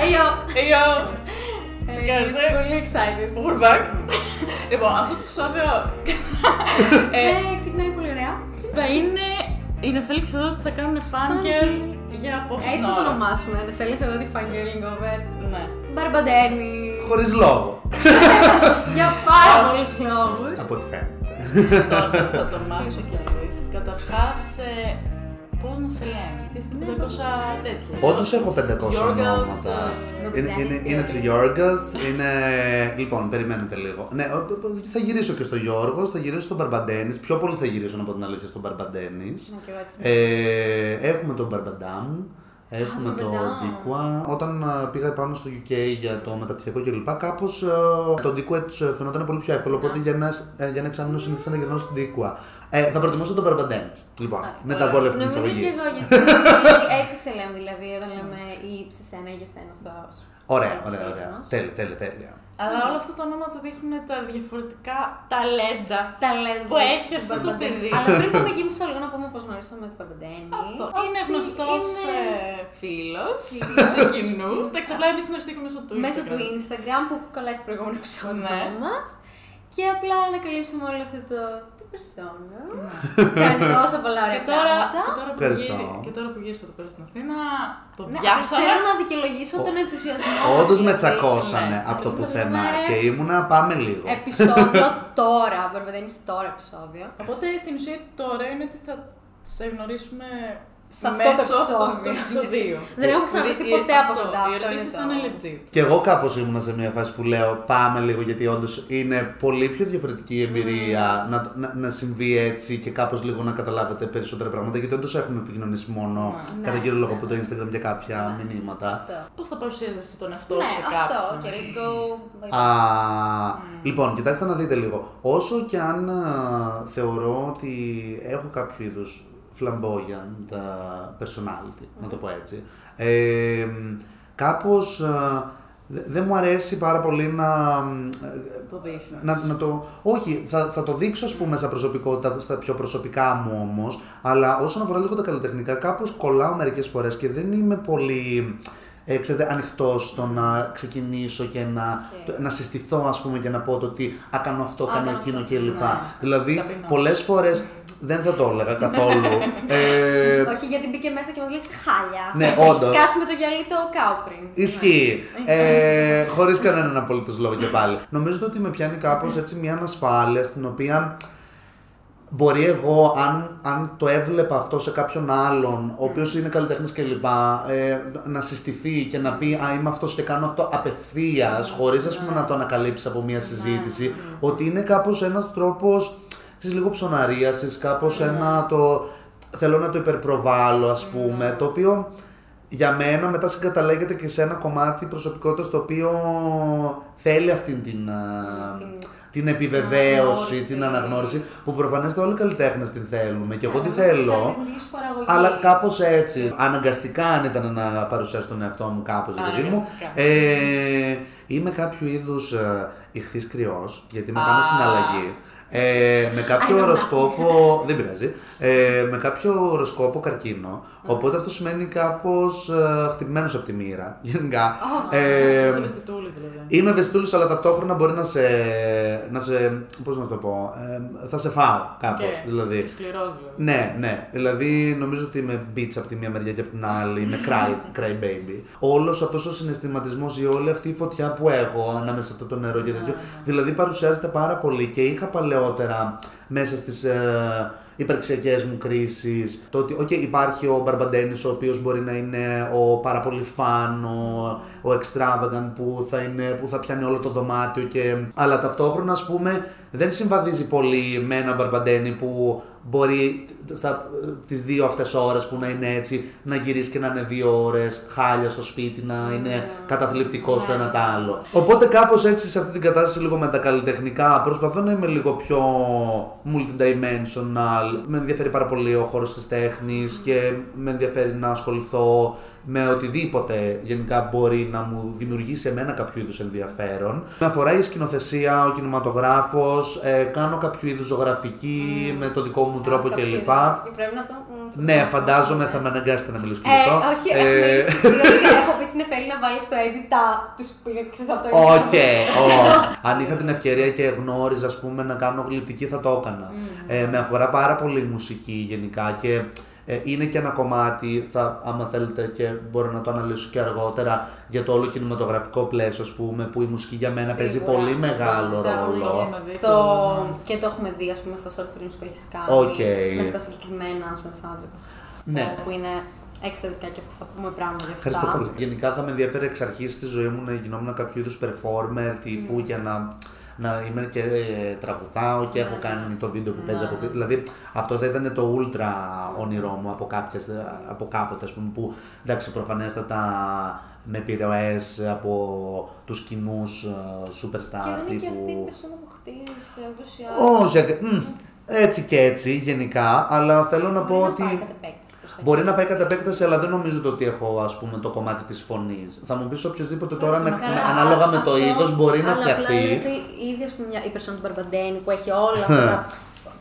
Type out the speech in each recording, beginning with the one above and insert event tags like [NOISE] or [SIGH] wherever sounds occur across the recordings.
Hey yo! Hey yo! Ε, Τι κάνετε; Πολύ excited. We're back. Λοιπόν, αυτό το επεισόδιο [LAUGHS] ε, Ε, ξεκινάει πολύ ωραία. θα είναι η Νεφέλη και η Θεοδότη θα κάνουν φάνκελ για πόση Έτσι θα το ώρα. ονομάσουμε. Νεφέλη Θεοδότη Fangirling over. Ναι. Μπαρμπαντένι. Χωρίς λόγο. [LAUGHS] Για πάρα πολλούς λόγους. Από ό,τι φαίνεται. Τώρα θα το μάθω κι εσείς. Καταρχάς, ε, πώς να σε λέμε, γιατί είσαι και 500 τέτοια. Όντως έχω 500 Γιώργος, ονόματα. ε, Είναι, είναι, είναι το Γιώργας, είναι... Λοιπόν, περιμένετε λίγο. Ναι, ο- ο- θα γυρίσω και στο Γιώργος, θα γυρίσω στον Μπαρμπαντένης. Πιο πολύ θα γυρίσω να πω την αλήθεια στον Μπαρμπαντένης. Ναι, και εγώ έτσι. Ε, έχουμε τον Μπαρμπαντάμ. Έχουμε τον το Μπαρμπαντάμ. Ντίκουα. Όταν α, πήγα πάνω στο UK για το μεταπτυχιακό κλπ. Κάπως το Ντίκουα τους φαινόταν πολύ πιο εύκολο. Οπότε για ένας, ε, για ένα εξάμεινο συνήθισα να γυρνάω στον Ντίκουα. Ε, θα προτιμούσα τον Μπαρμπαντένη. Λοιπόν, μετά από όλη αυτή την Νομίζω και εισαγωγή. εγώ, γιατί [LAUGHS] έτσι σε λέμε, δηλαδή, όταν λέμε ή σε σένα ή για σένα στο Ωραία, ωραία, ωραία. Τέλεια, τέλεια, τέλεια. Αλλά όλα αυτά τα ονόματα δείχνουν τα διαφορετικά ταλέντα. Ταλέντο Που έχει αυτό το παιδί. Αλλά πριν πάμε εκεί μισό λίγο να πούμε πώς γνωρίσαμε την Μπαρμπαντένι. Αυτό. Ότι Είναι γνωστός είναι φίλος σε κοινούς. Τα ξαπλά εμείς γνωριστήκαμε μέσω του Μέσω του Instagram. Instagram που κολλάει στο προηγούμενο επεισόδιο Ναι. μας. Και απλά ανακαλύψαμε όλο αυτό το. Την περσόνα. Κάνει τόσο πολλά ωραία Και τώρα, πράγματα. και, τώρα που Ευχαριστώ. γύρι- και τώρα που γύρισα εδώ πέρα στην Αθήνα, το Ναι, πιάσαμε. θέλω να δικαιολογήσω τον ενθουσιασμό. Όντω με δηλαδή. τσακώσανε ναι. από το πουθενά Ναι. και ήμουνα πάμε λίγο. Επισόδιο [LAUGHS] τώρα. Μπαρμπαντένι τώρα επεισόδιο. Οπότε στην ουσία το ωραίο είναι ότι θα σε γνωρίσουμε Σε αυτό το μέσω αυτών επεισόδιο. των επεισοδίων. [LAUGHS] Δεν έχουμε ξαναδεχθεί Δηλαδή, ποτέ από αυτό, κοντά, Οι αυτό ερωτήσει είναι θα το- είναι legit. Και εγώ κάπως ήμουνα σε μια φάση που λέω πάμε λίγο γιατί όντως είναι πολύ πιο διαφορετική η εμπειρία να, να, να συμβεί έτσι και κάπως λίγο να καταλάβετε περισσότερα πράγματα. Γιατί όντως έχουμε επικοινωνήσει μόνο Ναι. κατά κύριο λόγο Ναι, από το ναι. Instagram για κάποια μηνύματα. Αυτό. Πώς θα παρουσίαζεσαι τον εαυτό Ναι, σου σε αυτό. κάποιον; Και let's go. Α, Λοιπόν, κοιτάξτε να δείτε λίγο. Όσο και αν α, θεωρώ ότι έχω κάποιο είδους flamboyant α, personality, να το πω έτσι, ε, κάπως α, δε- δεν μου αρέσει πάρα πολύ να, Το δείχνει. να, να το. Όχι, θα, θα το δείξω ας πούμε σαν προσωπικότητα στα πιο προσωπικά μου όμως. Αλλά όσον αφορά λίγο τα καλλιτεχνικά, κάπως κολλάω μερικές φορές και δεν είμαι πολύ. Ε, ξέρετε, ανοιχτός στο να ξεκινήσω και να, Οκ. το- να συστηθώ, ας πούμε, και να πω το ότι α, κάνω αυτό, Α, κάνω κάνω εκείνο αυτό, κλπ. ναι. Δηλαδή, Ταπεινός. πολλές φορές δεν θα το έλεγα καθόλου. [LAUGHS] ε, Όχι, γιατί μπήκε μέσα και μας λέει χάλια. Ναι, Έχεις όντως. σκάσει με το γυαλί το κάου πριν. Ισχύει. Ε, Χωρίς κανέναν απολύτως λόγο και πάλι. Νομίζω ότι με πιάνει κάπως έτσι μια ανασφάλεια στην οποία μπορεί εγώ, αν, αν το έβλεπα αυτό σε κάποιον άλλον, ο οποίος είναι καλλιτέχνης κλπ., ε, να συστηθεί και να πει Α, είμαι αυτός και κάνω αυτό απευθείας, χωρίς να το ανακαλύψεις από μια συζήτηση, ότι είναι κάπως ένας τρόπος λίγο ψωναρίαση, κάπως ένα το. Θέλω να το υπερπροβάλλω, ας πούμε, το οποίο για μένα μετά συγκαταλέγεται και σε ένα κομμάτι προσωπικότητας το οποίο θέλει αυτήν την, α, Την- την επιβεβαίωση, αναγνώριση. την αναγνώριση που προφανώς όλοι οι καλλιτέχνες την θέλουμε και εγώ Ναι, τι όμως θέλω. της καλλιτεχνικής παραγωγής. Αλλά κάπως έτσι, αναγκαστικά αν ήταν να παρουσιάσω τον εαυτό μου κάπως, παιδί μου, Αναγκαστικά. ε, είμαι κάποιο είδους ε, ηχθής κρυός, γιατί είμαι πάνω Α. στην αλλαγή. Ε, με κάποιο Άρα, οροσκόπο, δεν πειράζει, ε, με κάποιο οροσκόπο καρκίνο, οπότε αυτό σημαίνει κάπως ε, χτυπημένος από τη μοίρα, [LAUGHS] γενικά. Ε, Είσαι ευαισθητούλης δηλαδή. Είμαι ευαισθητούλης, αλλά ταυτόχρονα μπορεί να σε, να σε πώς να σου το πω, ε, θα σε φάω κάπως, Και δηλαδή. Σκληρός δηλαδή. Ναι, ναι. Δηλαδή νομίζω ότι είμαι bitch από τη μία μεριά και από την άλλη. Είμαι cry, [LAUGHS] cry baby. Όλος αυτός ο συναισθηματισμός ή όλη αυτή η φωτιά που έχω ανάμεσα σε αυτό το νερό και τέτοιο. Δηλαδή παρουσιάζεται πάρα πολύ και είχα παλαιότερα μέσα στις ε, υπαρξιακέ μου κρίσεις το ότι okay, υπάρχει ο Μπαρμπαντένης ο οποίος μπορεί να είναι ο πάρα πολύ φαν, ο, ο extravagant που θα, είναι, που θα πιάνει όλο το δωμάτιο και. Αλλά ταυτόχρονα, ας πούμε, δεν συμβαδίζει πολύ με ένα Μπαρμπαντένη που μπορεί στα, τις δύο αυτές ώρες που να είναι έτσι να γυρίσει και να είναι δύο ώρες χάλια στο σπίτι, να είναι καταθλιπτικός στο ένα το άλλο. Οπότε κάπως έτσι σε αυτή την κατάσταση λίγο με τα καλλιτεχνικά προσπαθώ να είμαι λίγο πιο multidimensional. Με ενδιαφέρει πάρα πολύ ο χώρος της τέχνης και με ενδιαφέρει να ασχοληθώ με οτιδήποτε γενικά μπορεί να μου δημιουργήσει εμένα κάποιο είδους ενδιαφέρον. Με αφορά η σκηνοθεσία, ο κινηματογράφος, ε, κάνω κάποιο είδους ζωγραφική με το δικό μου τρόπο Κάποιο κλπ. είδους. Και Πρέπει να το. μ, θα το Ναι, κάνω. φαντάζομαι θα με αναγκάσετε να μιλήσω και Ε, γι' αυτό. όχι, Ε, έχουμε μιλήσει. Δηλαδή, έχω πει στην Εφέλη να βάλει στο edit τα τους πήρξε από το Οκ, ω. Αν είχα την ευκαιρία και γνώριζα, ας πούμε, να κάνω γλυπτική θα το έκανα. Ε, με αφορά πάρα πολύ η μουσική γενικά και ε, είναι και ένα κομμάτι, θα, άμα θέλετε και μπορώ να το αναλύσω και αργότερα, για το όλο κινηματογραφικό πλαίσιο, ας πούμε, που η μουσική για μένα παίζει Σίγουρα. πολύ Το μεγάλο συζητάμε ρόλο. και με- Στο... Και το έχουμε δει, ας πούμε, στα short films που έχεις κάνει. Οκ. Με τα συγκεκριμένα, ας πούμε, soundtrack. Ναι. Που είναι εξαιρετικά και που θα πούμε πράγματα γι' αυτά. Ευχαριστώ πολύ. Γενικά θα με ενδιαφέρει εξ αρχής στη ζωή μου να γινόμουν κάποιο είδους performer τύπου για να, να είμαι και ε, τραγουδάω και έχω κάνει το βίντεο που παίζει από πίσω. Δηλαδή αυτό θα ήταν το ultra όνειρό μου από, κάποιες, από κάποτε, ας πούμε, που εντάξει προφανέστατα με επιρροές από τους κοινούς superstar Και δεν είναι και τύπου. αυτή η περσόνα που χτίζει ούτως ή άλλως. Όχι, ακ- μ, έτσι και έτσι γενικά, αλλά θέλω να πω Μπορεί ότι... Να πάει κατ' επέκταση προς τα Μπορεί να πάει κατά επέκταση, αλλά δεν νομίζω το ότι έχω ας πούμε, το κομμάτι της φωνής. Θα μου πεις οποιοδήποτε τώρα με, Καλά, με- ανάλογα με το αυτό- είδος μπορεί να αλλά φτιαχτεί. Απλά είναι ότι ήδη ας πούμε, μια, η περσόνα του Μπαρμπαντένη που έχει όλα αυτά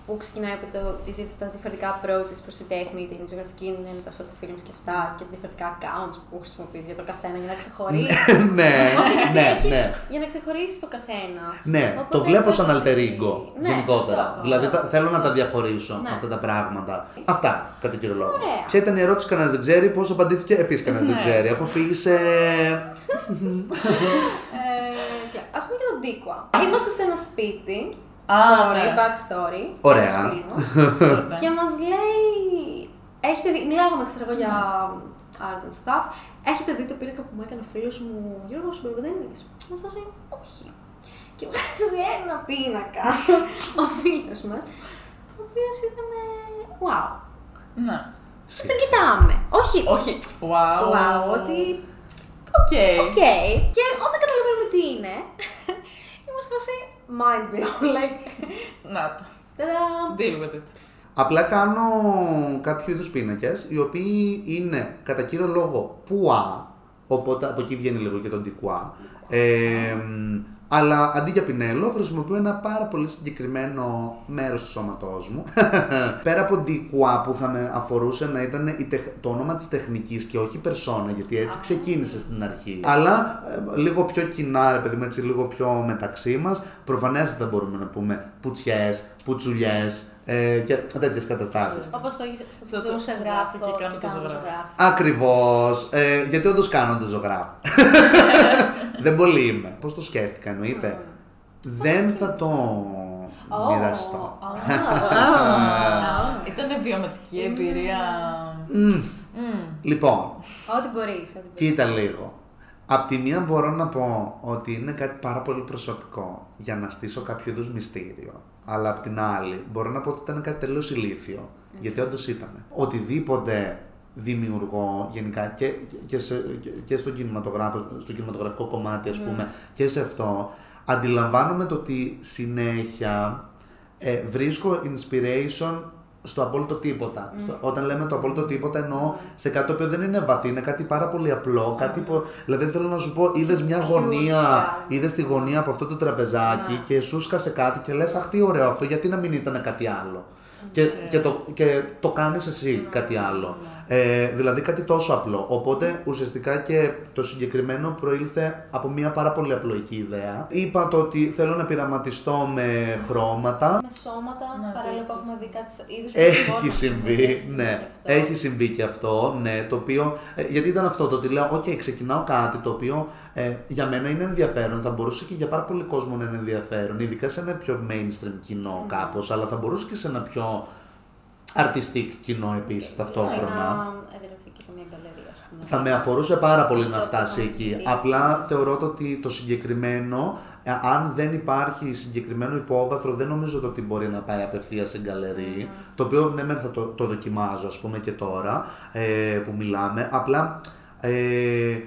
που ξεκινάει από το, τις, δι- τα διαφορετικά approaches προς τη τέχνη, την ζωγραφική είναι τα short films και αυτά και τα διαφορετικά accounts που χρησιμοποιείς για το καθένα για να ξεχωρίσει. ναι, [LAUGHS] ναι, Έχει- ναι. Για να ξεχωρίσει το καθένα. Ναι, Οπότε το βλέπω σαν υπάρχει- alter ego Ναι, γενικότερα. αυτό. δηλαδή τα- θέλω να τα διαχωρίσω Ναι. αυτά τα πράγματα. Αυτά κατά κύριο λόγο. Ωραία. Ποια ήταν η ερώτηση, κανένας δεν ξέρει, πώ απαντήθηκε, επίσης κανένας δεν Ναι. ξέρει. Έχω φύγει σε. Ε, και ας πούμε και τον Τίκουα. Είμαστε σε ένα σπίτι, Α, story, ναι. backstory, Ωραία. ενός φίλου μας. [LAUGHS] και μας λέει, έχετε δει, μιλάγαμε ξέρω εγώ για art and stuff, έχετε δει το πίνακα που μου έκανε ο φίλος μου Γιώργος Μπερβεντένης. Μας σας λέει, όχι. Και βγάζει ένα πίνακα ο φίλος μας, ο οποίος ήταν, wow. Ναι. Τον κοιτάμε. Όχι, Όχι. Wow. wow, ότι Οκ. Οκ. Και όταν καταλαβαίνουμε τι είναι, [LAUGHS] είμαστε φάση mind blown. [LAUGHS] Like, Να το. τα-δαμ. Deal with it. Απλά κάνω κάποιο είδους πίνακες, οι οποίοι είναι κατά κύριο λόγο πουά, οπότε από εκεί βγαίνει λίγο και το ντικουά. Ε, αλλά αντί για πινέλο, χρησιμοποιώ ένα πάρα πολύ συγκεκριμένο μέρος του σώματός μου. [LAUGHS] Πέρα από ντικουά που θα με αφορούσε να ήταν η τεχ- το όνομα της τεχνικής και όχι περσόνα, γιατί έτσι ξεκίνησε στην αρχή. Αλλά ε, λίγο πιο κοινά, ρε παιδί μου, έτσι λίγο πιο μεταξύ μας. Προφανέστατα μπορούμε να πούμε πουτσιές, πουτσουλιές ε, και τέτοιες καταστάσεις. Όπως το είσαι στο Στο- ζωγράφο και κάνω το ζωγράφο. Ακριβώς. Ε, γιατί όντως κάνω ζωγράφο. [LAUGHS] Δεν πολύ είμαι. Πώς το σκέφτηκα, εννοείται. Δεν θα το μοιραστώ. [LAUGHS] Ήταν βιωματική εμπειρία. Μμμ. Μμμ. Λοιπόν, Ό,τι μπορείς. ό,τι μπορείς. κοίτα λίγο. Απ' τη μία μπορώ να πω ότι είναι κάτι πάρα πολύ προσωπικό για να στήσω κάποιο είδους μυστήριο. Αλλά απ' την άλλη μπορώ να πω ότι ήταν κάτι τελείως ηλίθιο. Γιατί όντως ήταν. Οτιδήποτε δημιουργώ γενικά και, και, σε, και, και στο, κινηματογράφο, στο κινηματογραφικό κομμάτι ας πούμε και σε αυτό αντιλαμβάνομαι το ότι συνέχεια ε, βρίσκω inspiration στο απόλυτο τίποτα. Στο- όταν λέμε το απόλυτο τίποτα εννοώ σε κάτι το οποίο δεν είναι βαθύ, είναι κάτι πάρα πολύ απλό. Κάτι που, δηλαδή θέλω να σου πω, είδες μια γωνία, yeah. είδες τη γωνία από αυτό το τραπεζάκι και σου σκάσε κάτι και λες, Αχ, τι ωραίο αυτό, γιατί να μην ήταν κάτι άλλο. Και, και, το, και το κάνεις εσύ κάτι άλλο. Ε, δηλαδή κάτι τόσο απλό. Οπότε ουσιαστικά και το συγκεκριμένο προήλθε από μια πάρα πολύ απλοϊκή ιδέα. Είπα το ότι θέλω να πειραματιστώ με χρώματα. Με σώματα, Ναι, παράλληλα το- που έχουμε δει κάτι είδους Έχει προσωπών, συμβεί, έχει ναι. και αυτό. Έχει συμβεί και αυτό, ναι. Το οποίο. ε, γιατί ήταν αυτό το ότι λέω, OK, ξεκινάω κάτι το οποίο ε, για μένα είναι ενδιαφέρον. Θα μπορούσε και για πάρα πολύ κόσμο να είναι ενδιαφέρον. Ειδικά σε ένα πιο mainstream κοινό κάπως, αλλά θα μπορούσε και σε ένα πιο artistic κοινό επίσης ταυτόχρονα. Να εδραιωθεί και σε μια γκαλερία, ας πούμε. Θα με αφορούσε πάρα πολύ Αυτό να που φτάσει είχαμε εκεί. συζητήσει. Απλά θεωρώ το ότι το συγκεκριμένο, ε, αν δεν υπάρχει συγκεκριμένο υπόβαθρο, δεν νομίζω το ότι μπορεί να πάει απευθεία σε γκαλερί. Το οποίο ναι, μεν θα το, το δοκιμάζω, ας πούμε και τώρα ε, που μιλάμε. Απλά ε,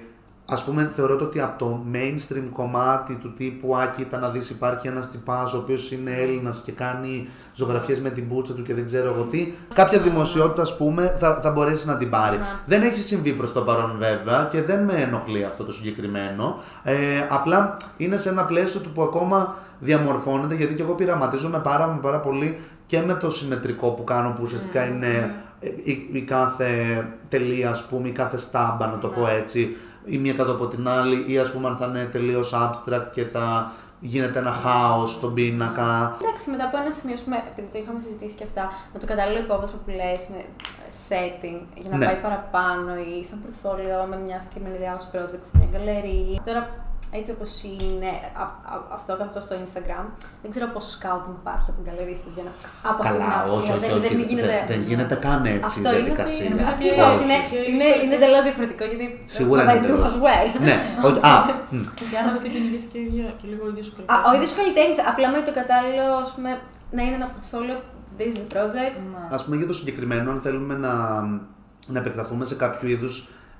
ας πούμε θεωρώ το ότι από το mainstream κομμάτι του τύπου «Α, κοίτα να δεις υπάρχει ένας τυπάς ο οποίος είναι Έλληνας και κάνει ζωγραφιές με την μπούτσα του και δεν ξέρω εγώ τι», κάποια δημοσιότητα ας πούμε θα, θα μπορέσει να την πάρει. Ναι. Δεν έχει συμβεί προς το παρόν βέβαια και δεν με ενοχλεί αυτό το συγκεκριμένο. Ε, απλά είναι σε ένα πλαίσιο του που ακόμα διαμορφώνεται γιατί και εγώ πειραματίζομαι πάρα, πάρα πολύ και με το συμμετρικό που κάνω που ουσιαστικά Mm-hmm. είναι ε, η, η κάθε τελεία ας πούμε, η κάθε στάμπα να το πω Ναι. έτσι η μία κάτω από την άλλη, ή ας πούμε αν θα είναι τελείως abstract και θα γίνεται ένα χάος στον πίνακα. Εντάξει, μετά από ένα σημείο, ας πούμε, επειδή το είχαμε συζητήσει και αυτά, με το κατάλληλο υπόβαθρο που λες, με setting, για να Ναι. πάει παραπάνω ή σαν portfolio με μια συγκεκριμένη ιδέα ως project σε μια γκαλερί. Τώρα, έτσι όπως είναι α- α- αυτό καθώς στο Instagram, δεν ξέρω πόσο scouting υπάρχει από γκαλερίστες για να από αυτήν την Καλά, άποψη. όχι, όχι, δεν, όχι. δεν γίνεται. Δεν, δεν γίνεται καν έτσι Αυτό η είναι διαδικασία. ότι. Νομίζω και Ακριβώς, όχι, είναι, και ο είναι, ίδιος είναι καλλιτέχνης. εντελώς διαφορετικό γιατί. Σίγουρα that's what είναι I do εντελώς. as well. ναι, όχι, α, μ. Και αν δεν το κυνηγήσει και, ίδιο- και λίγο ο ίδιο Α, ο ίδιος καλλιτέχνη, απλά με το κατάλληλο, ας πούμε, να είναι ένα portfolio. This is the project. Α πούμε για το συγκεκριμένο, αν θέλουμε να, να επεκταθούμε σε κάποιο είδους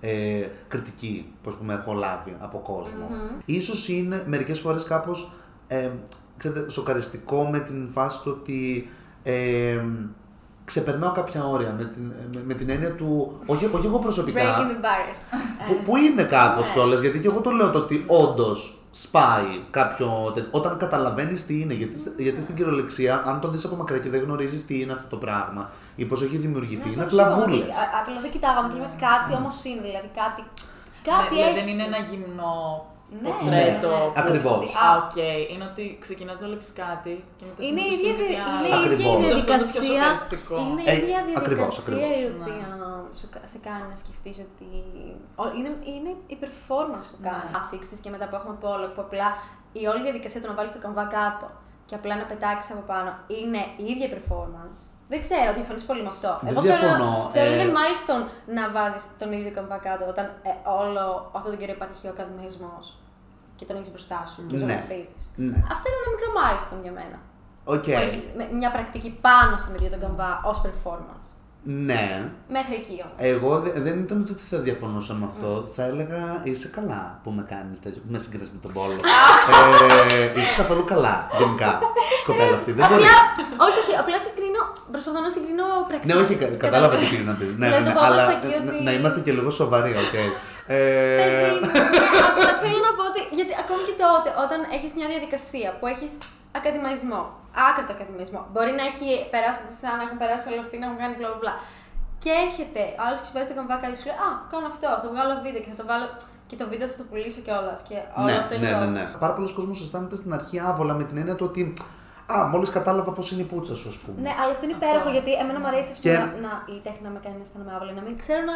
ε, κριτική που ας πούμε, έχω λάβει από κόσμο. Ίσως είναι μερικές φορές κάπως ε, ξέρετε, σοκαριστικό με την φάση του ότι ε, ξεπερνάω κάποια όρια με την, με, με την έννοια του, όχι, όχι εγώ προσωπικά, Breaking the barriers. που, που είναι κάπως Ναι. κιόλας, γιατί και εγώ το λέω το ότι όντως σπάει κάποιο. τέτοιο- Όταν καταλαβαίνεις τι είναι, γιατί, γιατί στην κυριολεξία, αν το δεις από μακριά και δεν γνωρίζεις τι είναι αυτό το πράγμα ή πώς έχει δημιουργηθεί, είναι απλά βούλες. Απλά δεν κοιτάγαμε και λέμε κάτι όμως είναι, δηλαδή κάτι. Κάτι Ναι, έχει. δεν είναι ένα γυμνό Ναι, πορτρέτο. ναι, ναι, ναι. που Ακριβώς. λες ότι, Α, οκ. Είναι ότι ξεκινάς να βλέπεις κάτι και μετά Είναι η συνεχίζεις ίδια, το δι- κάτι είναι η άλλο. ίδια η Ακριβώς. Αυτό είναι το πιο διαδικασία. σοκαριστικό. Είναι η Ε, ίδια ακριβώς, διαδικασία η ακριβώς. οποία σου, κα- σε κάνει να σκεφτείς ότι. ο- Είναι, είναι η performance που κάνεις. Α, 60 και μετά που έχουμε Pollock, που απλά η όλη διαδικασία του να βάλεις το καμβά κάτω και απλά να πετάξεις από πάνω είναι η ίδια performance. Δεν ξέρω, διαφωνείς πολύ με αυτό. Δεν Εγώ διαφωνώ, Θεωρώ, θεωρώ ε. είναι milestone να βάζεις τον ίδιο καμβά κάτω όταν ε, όλο αυτόν τον καιρό υπάρχει ο ακαδημαϊσμός και τον έχεις μπροστά σου και Ναι. ζωγραφίζεις. Ναι. Αυτό είναι ένα μικρό milestone για μένα. Οκ. Που έχεις με- μια πρακτική πάνω στον ίδιο τον καμβά ως performance. Ναι. Μέχρι εκεί όμως. Εγώ δε- δεν ήταν ότι θα διαφωνούσα με αυτό. Θα έλεγα είσαι καλά που με κάνεις τέτοιο. που Με συγκρίνει με τον Pollock. ε, είσαι καθόλου καλά γενικά. [LAUGHS] Κοπέλα αυτή. Δεν μπορείς. Απλά, όχι, όχι, απλά συγκρίνω, προσπαθώ να συγκρίνω πρακτικά. Ναι, όχι, κα- κατάλαβα τι πήγες να πεις. Ναι, Δηλαδή, ναι, το ναι, πάω αλλά στο εκεί ότι- να είμαστε και λίγο σοβαροί, οκ. Ε, Παιδί μου, [LAUGHS] απλά θέλω να πω ότι. Γιατί ακόμη και τότε, όταν έχεις μια διαδικασία που έχεις ακαδημαϊσμό, άκρατο ακαδημαϊσμό, μπορεί να έχει περάσει σαν να έχουν περάσει όλα αυτοί, να έχουν κάνει μπλα μπλα, μπλα. Και έρχεται ο άλλος και σου βάζει το καμβά κάτω και σου λέει Α, κάνω αυτό, θα βγάλω βίντεο και θα το βάλω. Και το βίντεο θα το πουλήσω κιόλας. Και όλο ναι, αυτό είναι ναι, το. ναι, ναι. Πάρα πολύς κόσμος αισθάνεται στην αρχή άβολα με την έννοια του ότι. Α, μόλις κατάλαβα πώς είναι η πουτσα σου, ας πούμε. Ναι, αλλά αυτό είναι υπέροχο γιατί εμένα μου αρέσει ας πούμε, Και- να, να, η τέχνη να με κάνει να αισθάνομαι άβολα. Να μην ξέρω, να,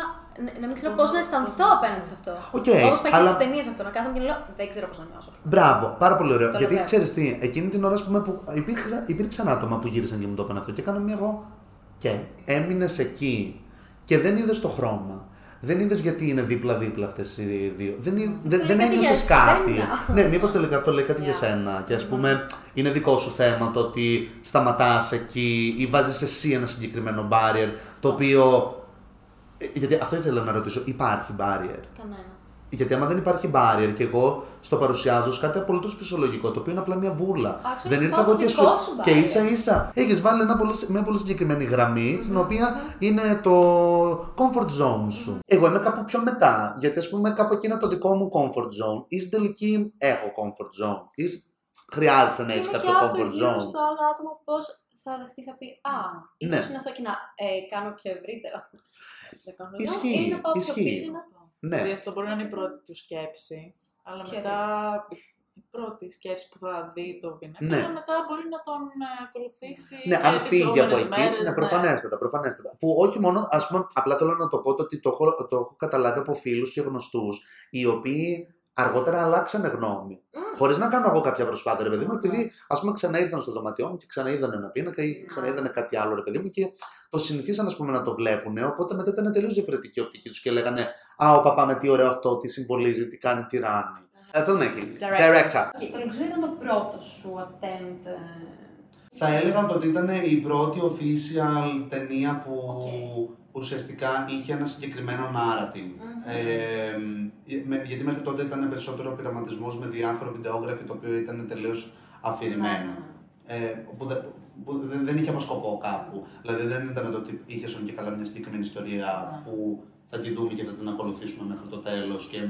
να μην ξέρω πώς να αισθανθώ απέναντι σε αυτό. Οκ, Όπως πάει και αλλά- στις ταινίες αυτό. Να κάθομαι και να λέω Δεν ξέρω πώς να νιώσω. Μπράβο, πάρα πολύ ωραίο. Το Γιατί λέω. ξέρεις τι, εκείνη την ώρα ας πούμε, που υπήρξαν, υπήρξαν άτομα που γύρισαν και μου το είπαν αυτό και έκανα μία εγώ. Και έμεινες εκεί και δεν είδες το χρώμα. Δεν είδες γιατί είναι δίπλα-δίπλα αυτές οι δύο. Δεν, εί- δεν, Λέει δεν κάτι ένιωσες για κάτι. εσένα. ναι, μήπως τελικά αυτό λέει κάτι για σένα. Και ας πούμε, είναι δικό σου θέμα το ότι σταματάς εκεί ή βάζεις εσύ ένα συγκεκριμένο barrier το οποίο. ε, Γιατί αυτό ήθελα να ρωτήσω, υπάρχει barrier; Κανένα. Γιατί άμα δεν υπάρχει barrier και εγώ στο παρουσιάζω ως κάτι απολύτως φυσιολογικό, το οποίο είναι απλά μια βούλα. Actually, δεν it's ήρθα not εγώ και, δικό σου, σου και barrier. ίσα ίσα έχεις βάλει ένα πολύ, μια πολύ συγκεκριμένη γραμμή, στην οποία είναι το comfort zone σου. Εγώ είμαι κάπου πιο μετά, γιατί ας πούμε κάπου εκεί είναι το δικό μου comfort zone. Ή στην τελική έχω comfort zone; Ή χρειάζεσαι να Και έχεις είναι κάποιο και από το comfort γύρω zone; στο άλλο άτομο πώς θα δεχτεί, θα πει Α, ίσως Ναι. είναι αυτό και να ε, κάνω πιο ευρύτερα. το comfort zone, Ισχύει, Ή να πάω πιο ισχύει. πίσω. ή να- Ναι. Δηλαδή αυτό μπορεί να είναι η πρώτη του σκέψη, αλλά Ποια μετά η πρώτη σκέψη που θα δει το πίνακα, Ναι. αλλά μετά μπορεί να τον ε, ακολουθήσει. Ναι, και αν τις φύγει από επόμενες εκεί. μέρες, ναι, προφανέστατα, προφανέστατα. Που όχι μόνο, ας πούμε, απλά θέλω να το πω το ότι το έχω, το έχω καταλάβει από φίλους και γνωστούς, οι οποίοι αργότερα αλλάξανε γνώμη. Χωρίς να κάνω εγώ κάποια προσπάθεια, ρε παιδί μου, επειδή ας πούμε ξαναήρθαν στο δωμάτιό μου και ξαναείδαν ένα πίνακα ή ξαναείδαν κάτι άλλο, ρε παιδί μου, και το συνηθίσαν ας πούμε, να το βλέπουν. Οπότε μετά ήταν τελείως διαφορετική η οπτική τους και λέγανε Α, πω πω με τι ωραίο αυτό, τι συμβολίζει, τι κάνει, τι ράνει. Ε, filmmaking. Director. Director. Okay, το Luxury ήταν το πρώτο σου attempt. Ε, Θα έλεγα ότι ήταν η πρώτη official ταινία που Οκ. ουσιαστικά είχε ένα συγκεκριμένο narrative. Μμμ. Ε, με- γιατί μέχρι τότε ήταν περισσότερο πειραματισμός με διάφορα videography το οποίο ήταν τελείως αφηρημένο. Ναι. Ε, που, δε- που δεν, δεν είχε απώτερο σκοπό κάπου. Δηλαδή δεν ήταν το ότι είχε ντε και καλά μια συγκεκριμένη ιστορία Ναι. που θα τη δούμε και θα την ακολουθήσουμε μέχρι το τέλος και Ναι.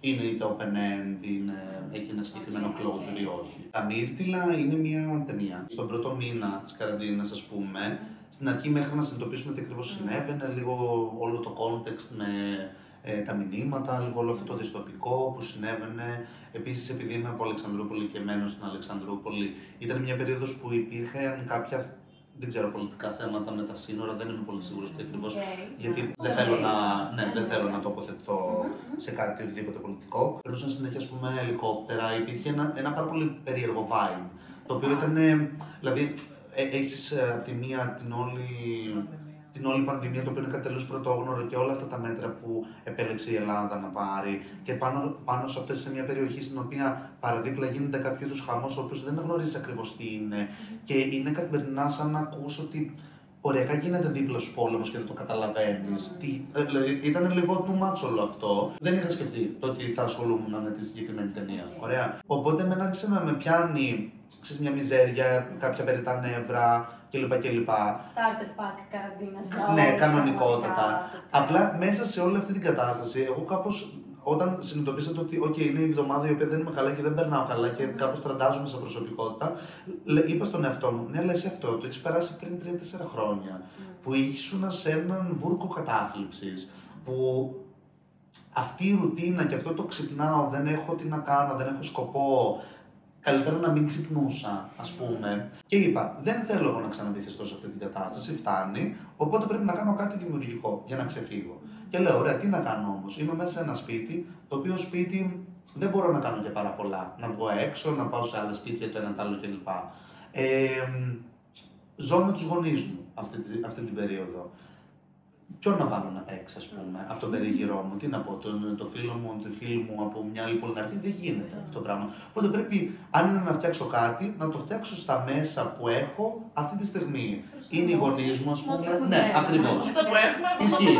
Είναι είτε open end, είναι, έχει ένα συγκεκριμένο Οκ, closure ή οκ. όχι. Τα Μύρτιλα είναι μια ταινία. Στον πρώτο μήνα της καραντίνας, ας πούμε, στην αρχή μέχρι να συνειδητοποιήσουμε τι ακριβώς συνέβαινε, λίγο όλο το context με ε, τα μηνύματα, λίγο όλο αυτό το δυστοπικό που συνέβαινε. Επίσης, επειδή είμαι από Αλεξανδρούπολη και μένω στην Αλεξανδρούπολη, ήταν μια περίοδος που υπήρχαν κάποια δεν ξέρω πολιτικά θέματα με τα σύνορα, δεν είμαι πολύ σίγουρος τι ακριβώς. Γιατί δεν θέλω, να, ναι, δεν θέλω να τοποθετηθώ σε κάτι οτιδήποτε πολιτικό. Περνούσαν συνέχεια, ας πούμε, ελικόπτερα. Υπήρχε ένα, ένα πάρα πολύ περίεργο vibe. Το οποίο ήταν. Δηλαδή, ε, έχεις από τη μία την όλη την όλη πανδημία, το οποίο είναι κατελώ πρωτόγνωρο και όλα αυτά τα μέτρα που επέλεξε η Ελλάδα να πάρει. Και πάνω, πάνω σε αυτές, σε μια περιοχή στην οποία παραδίπλα γίνεται κάποιο είδους χαμός, ο οποίος δεν γνωρίζει ακριβώς τι είναι. Και είναι καθημερινά σαν να ακούς ότι οριακά γίνεται δίπλα σου πόλεμο και δεν το καταλαβαίνεις. Mm. Δηλαδή ήταν λίγο too much όλο αυτό. Δεν είχα σκεφτεί το ότι θα ασχολούμουν με τη συγκεκριμένη ταινία. Ωραία. Οπότε με άρχισε να με πιάνει ξέρεις, μια μιζέρια, κάποια περιτά νεύρα, κλπ. κλπ. Starter pack καραντίνας. Ναι, κανονικότατα. Απλά μέσα σε όλη αυτή την κατάσταση, εγώ κάπως όταν συνειδητοποίησα ότι okay, είναι η εβδομάδα η οποία δεν είμαι καλά και δεν περνάω καλά και mm. κάπως τραντάζομαι σαν προσωπικότητα, είπα στον εαυτό μου: Ναι, λες αυτό, το έχεις περάσει πριν 3-4 χρόνια. Mm. Που ήσουν σε έναν βούρκο κατάθλιψης. Που αυτή η ρουτίνα και αυτό το ξυπνάω, δεν έχω τι να κάνω, δεν έχω σκοπό, καλύτερα να μην ξυπνούσα, ας πούμε. Και είπα, δεν θέλω εγώ να ξαναβυθιστώ σε αυτή την κατάσταση, φτάνει. Οπότε πρέπει να κάνω κάτι δημιουργικό για να ξεφύγω. Και λέω, ωραία, τι να κάνω όμως; Είμαι μέσα σε ένα σπίτι, το οποίο σπίτι δεν μπορώ να κάνω και πάρα πολλά. Να βγω έξω, να πάω σε άλλα σπίτια, το ένα το άλλο κλπ. Ε, ζω με τους γονείς μου αυτή, αυτή την περίοδο. Ποιον να βάλω να παίξει, ας πούμε, από τον περίγυρό μου, τι να πω, τον, το φίλο μου, το φίλο μου από μια άλλη πόλη να έρθει, δεν γίνεται αυτό το πράγμα. Οπότε πρέπει, αν είναι να φτιάξω κάτι, να το φτιάξω στα μέσα που έχω αυτή τη στιγμή. Είναι οι γονείς μου, ας πούμε. Ναι, ακριβώς. Ισχύει.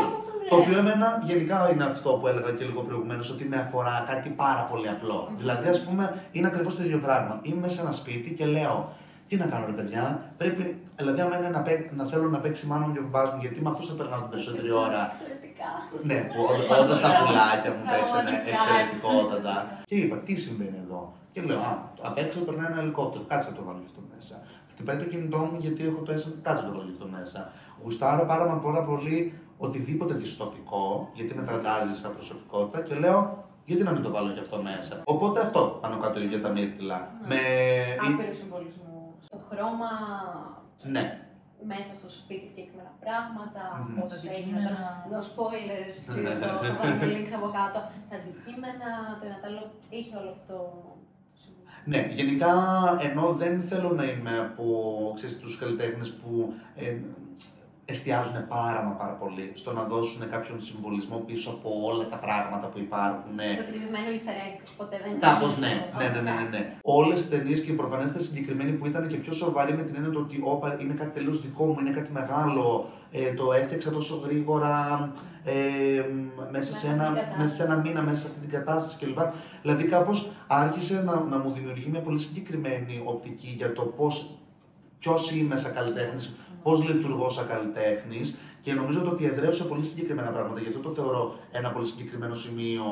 Το οποίο εμένα γενικά είναι αυτό που έλεγα και λίγο προηγουμένως, ότι με αφορά κάτι πάρα πολύ απλό. Δηλαδή, ας πούμε, είναι ακριβώς το ίδιο πράγμα. Είμαι σε ένα σπίτι και λέω, τι να κάνω, ρε παιδιά. Πρέπει, δηλαδή, άμα είναι να, να θέλω να παίξει μάνα μου και μπαμπάς μου, γιατί με αυτούς θα περνάω την περισσότερη ώρα; Εξαιρετικά. Ναι, που όντως τα πουλάκια μου παίξανε εξαιρετικότατα. Και είπα, τι συμβαίνει εδώ; Και λέω, Α, απ' έξω περνάει ένα ελικόπτερο. Κάτσε να το βάλω αυτό μέσα. Χτυπάει το κινητό μου γιατί έχω το SM, κάτσε να το βάλω αυτό μέσα. Γουστάρω πάρα, πάρα πολύ οτιδήποτε δυστοπικό, γιατί με τραντάζεις σαν προσωπικότητα και λέω, γιατί να μην το βάλω και αυτό μέσα; Οπότε αυτό πάνω κάτω για τα μύρτιλα. Ναι. Με... Άπειρο συμβολισμό στο χρώμα. Ναι. Μέσα στο σπίτι συγκεκριμένα πράγματα, mm-hmm. πώς έγινε το. No spoilers, ναι, ναι, ναι. το θα βάλουμε links από κάτω. Τα αντικείμενα, το ένα το άλλο. Είχε όλο αυτό ναι, γενικά ενώ δεν θέλω να είμαι από ξέρεις, τους καλλιτέχνες που ε, εστιάζουν πάρα μα πάρα πολύ στο να δώσουν κάποιον συμβολισμό πίσω από όλα τα πράγματα που υπάρχουν. Το κρυβημένο easter egg, ποτέ δεν είναι. Κάπω ναι. Ναι, ναι, ναι, ναι, ναι. Όλες τις ταινίες και προφανέστε συγκεκριμένοι που ήταν και πιο σοβαροί με την έννοια ότι όπα είναι κάτι τελείως δικό μου, είναι κάτι μεγάλο. Ε, το έφτιαξα τόσο γρήγορα ε, μέσα, σε ένα, μέσα σε ένα μήνα, μέσα σε αυτή την κατάσταση κλπ. Δηλαδή, κάπως άρχισε να, να μου δημιουργεί μια πολύ συγκεκριμένη οπτική για το πώς ποιος είμαι σαν καλλιτέχνης, πώς λειτουργώ σαν καλλιτέχνης και νομίζω ότι εδραίωσε πολύ συγκεκριμένα πράγματα. Γι' αυτό το θεωρώ ένα πολύ συγκεκριμένο σημείο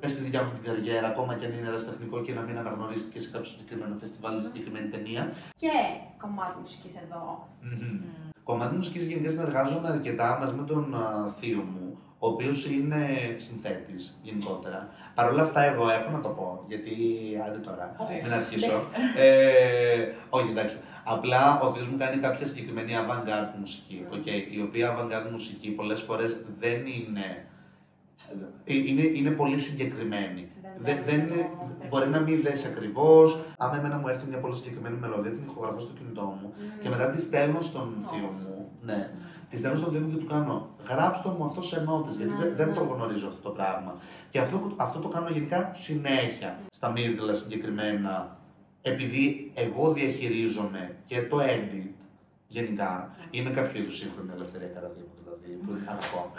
mm. στη δικιά μου την καριέρα, ακόμα και αν είναι ερασιτεχνικό και να μην αναγνωρίστηκε σε κάποιο συγκεκριμένο φεστιβάλ, mm. συγκεκριμένη ταινία. Και κομμάτι μουσικής εδώ. Mm-hmm. Mm. Κομμάτι μουσικής γενικά συνεργάζομαι αρκετά μαζί με τον uh, θείο μου, ο οποίος είναι συνθέτης γενικότερα. Παρ' όλα αυτά, εγώ έχω να το πω, γιατί άντε τώρα, μην αρχίσω. ε, όχι, εντάξει. Απλά ο Θεός μου κάνει κάποια συγκεκριμένη avant-garde μουσική, okay, η οποία avant-garde μουσική πολλές φορές δεν είναι ε, είναι, είναι πολύ συγκεκριμένη. Δεν, δεν είναι, μπορεί να μην δέσει ακριβώς. Αν εμένα μου έρθει μια πολύ συγκεκριμένη μελωδία, την ηχογραφώ στο κινητό μου και μετά τη στέλνω στον θείο μου. Ναι. Τη στέλνω στον θείο μου και του κάνω γράψτε μου αυτό σε νότε, γιατί δεν, δεν ναι. το γνωρίζω αυτό το πράγμα. Και αυτό, αυτό το κάνω γενικά συνέχεια. Στα Μύρτιλα συγκεκριμένα επειδή εγώ διαχειρίζομαι και το edit γενικά, είμαι κάποιο είδους σύγχρονη ελευθερία καραδίμου, δηλαδή, που αγαπώ.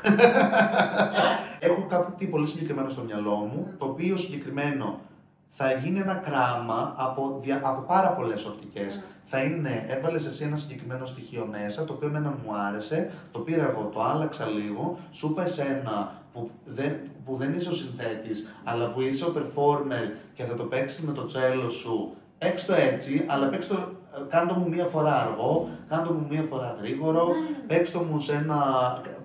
[LAUGHS] Έχω κάτι πολύ συγκεκριμένο στο μυαλό μου, το οποίο συγκεκριμένο θα γίνει ένα κράμα από, δια, από πάρα πολλές οπτικές. Θα είναι, έβαλες εσύ ένα συγκεκριμένο στοιχείο μέσα, το οποίο εμένα μου άρεσε, το πήρα εγώ, το άλλαξα λίγο, σου είπα εσένα που δεν, που δεν είσαι ο συνθέτης, αλλά που είσαι ο performer και θα το παίξεις με το τσέλο σου Παίξ το έτσι, αλλά παίξ το, κάντο μου μία φορά αργό, κάντο μου μία φορά γρήγορο, ναι. παίξ το μου σε ένα,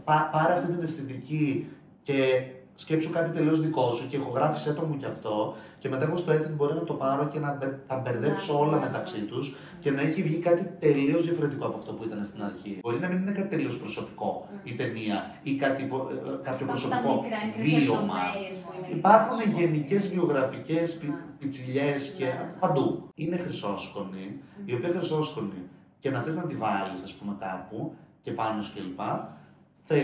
πά, πάρε αυτή την αισθητική και σκέψου κάτι τελείως δικό σου και ηχογράφησέ το μου κι αυτό. Και μετά εγώ στο edit μπορεί να το πάρω και να μπε- τα μπερδέψω Ναι, όλα ναι. μεταξύ τους και να έχει βγει κάτι τελείως διαφορετικό από αυτό που ήταν στην αρχή. Μπορεί να μην είναι κάτι τελείως προσωπικό η ταινία ή κάτι, πο- ε, κάποιο Υπάρχουν τα προσωπικό μικρά, μικρές βίωμα. λεπτομέρειες που είναι Υπάρχουν δικά σου. γενικές βιογραφικές Ναι. πιτσιλιές και Ναι, ναι. παντού. Είναι χρυσόσκονη, η οποία χρυσόσκονη και να θες να τη βάλεις, ας πούμε, κάπου και πάνω σου κλπ. Θα,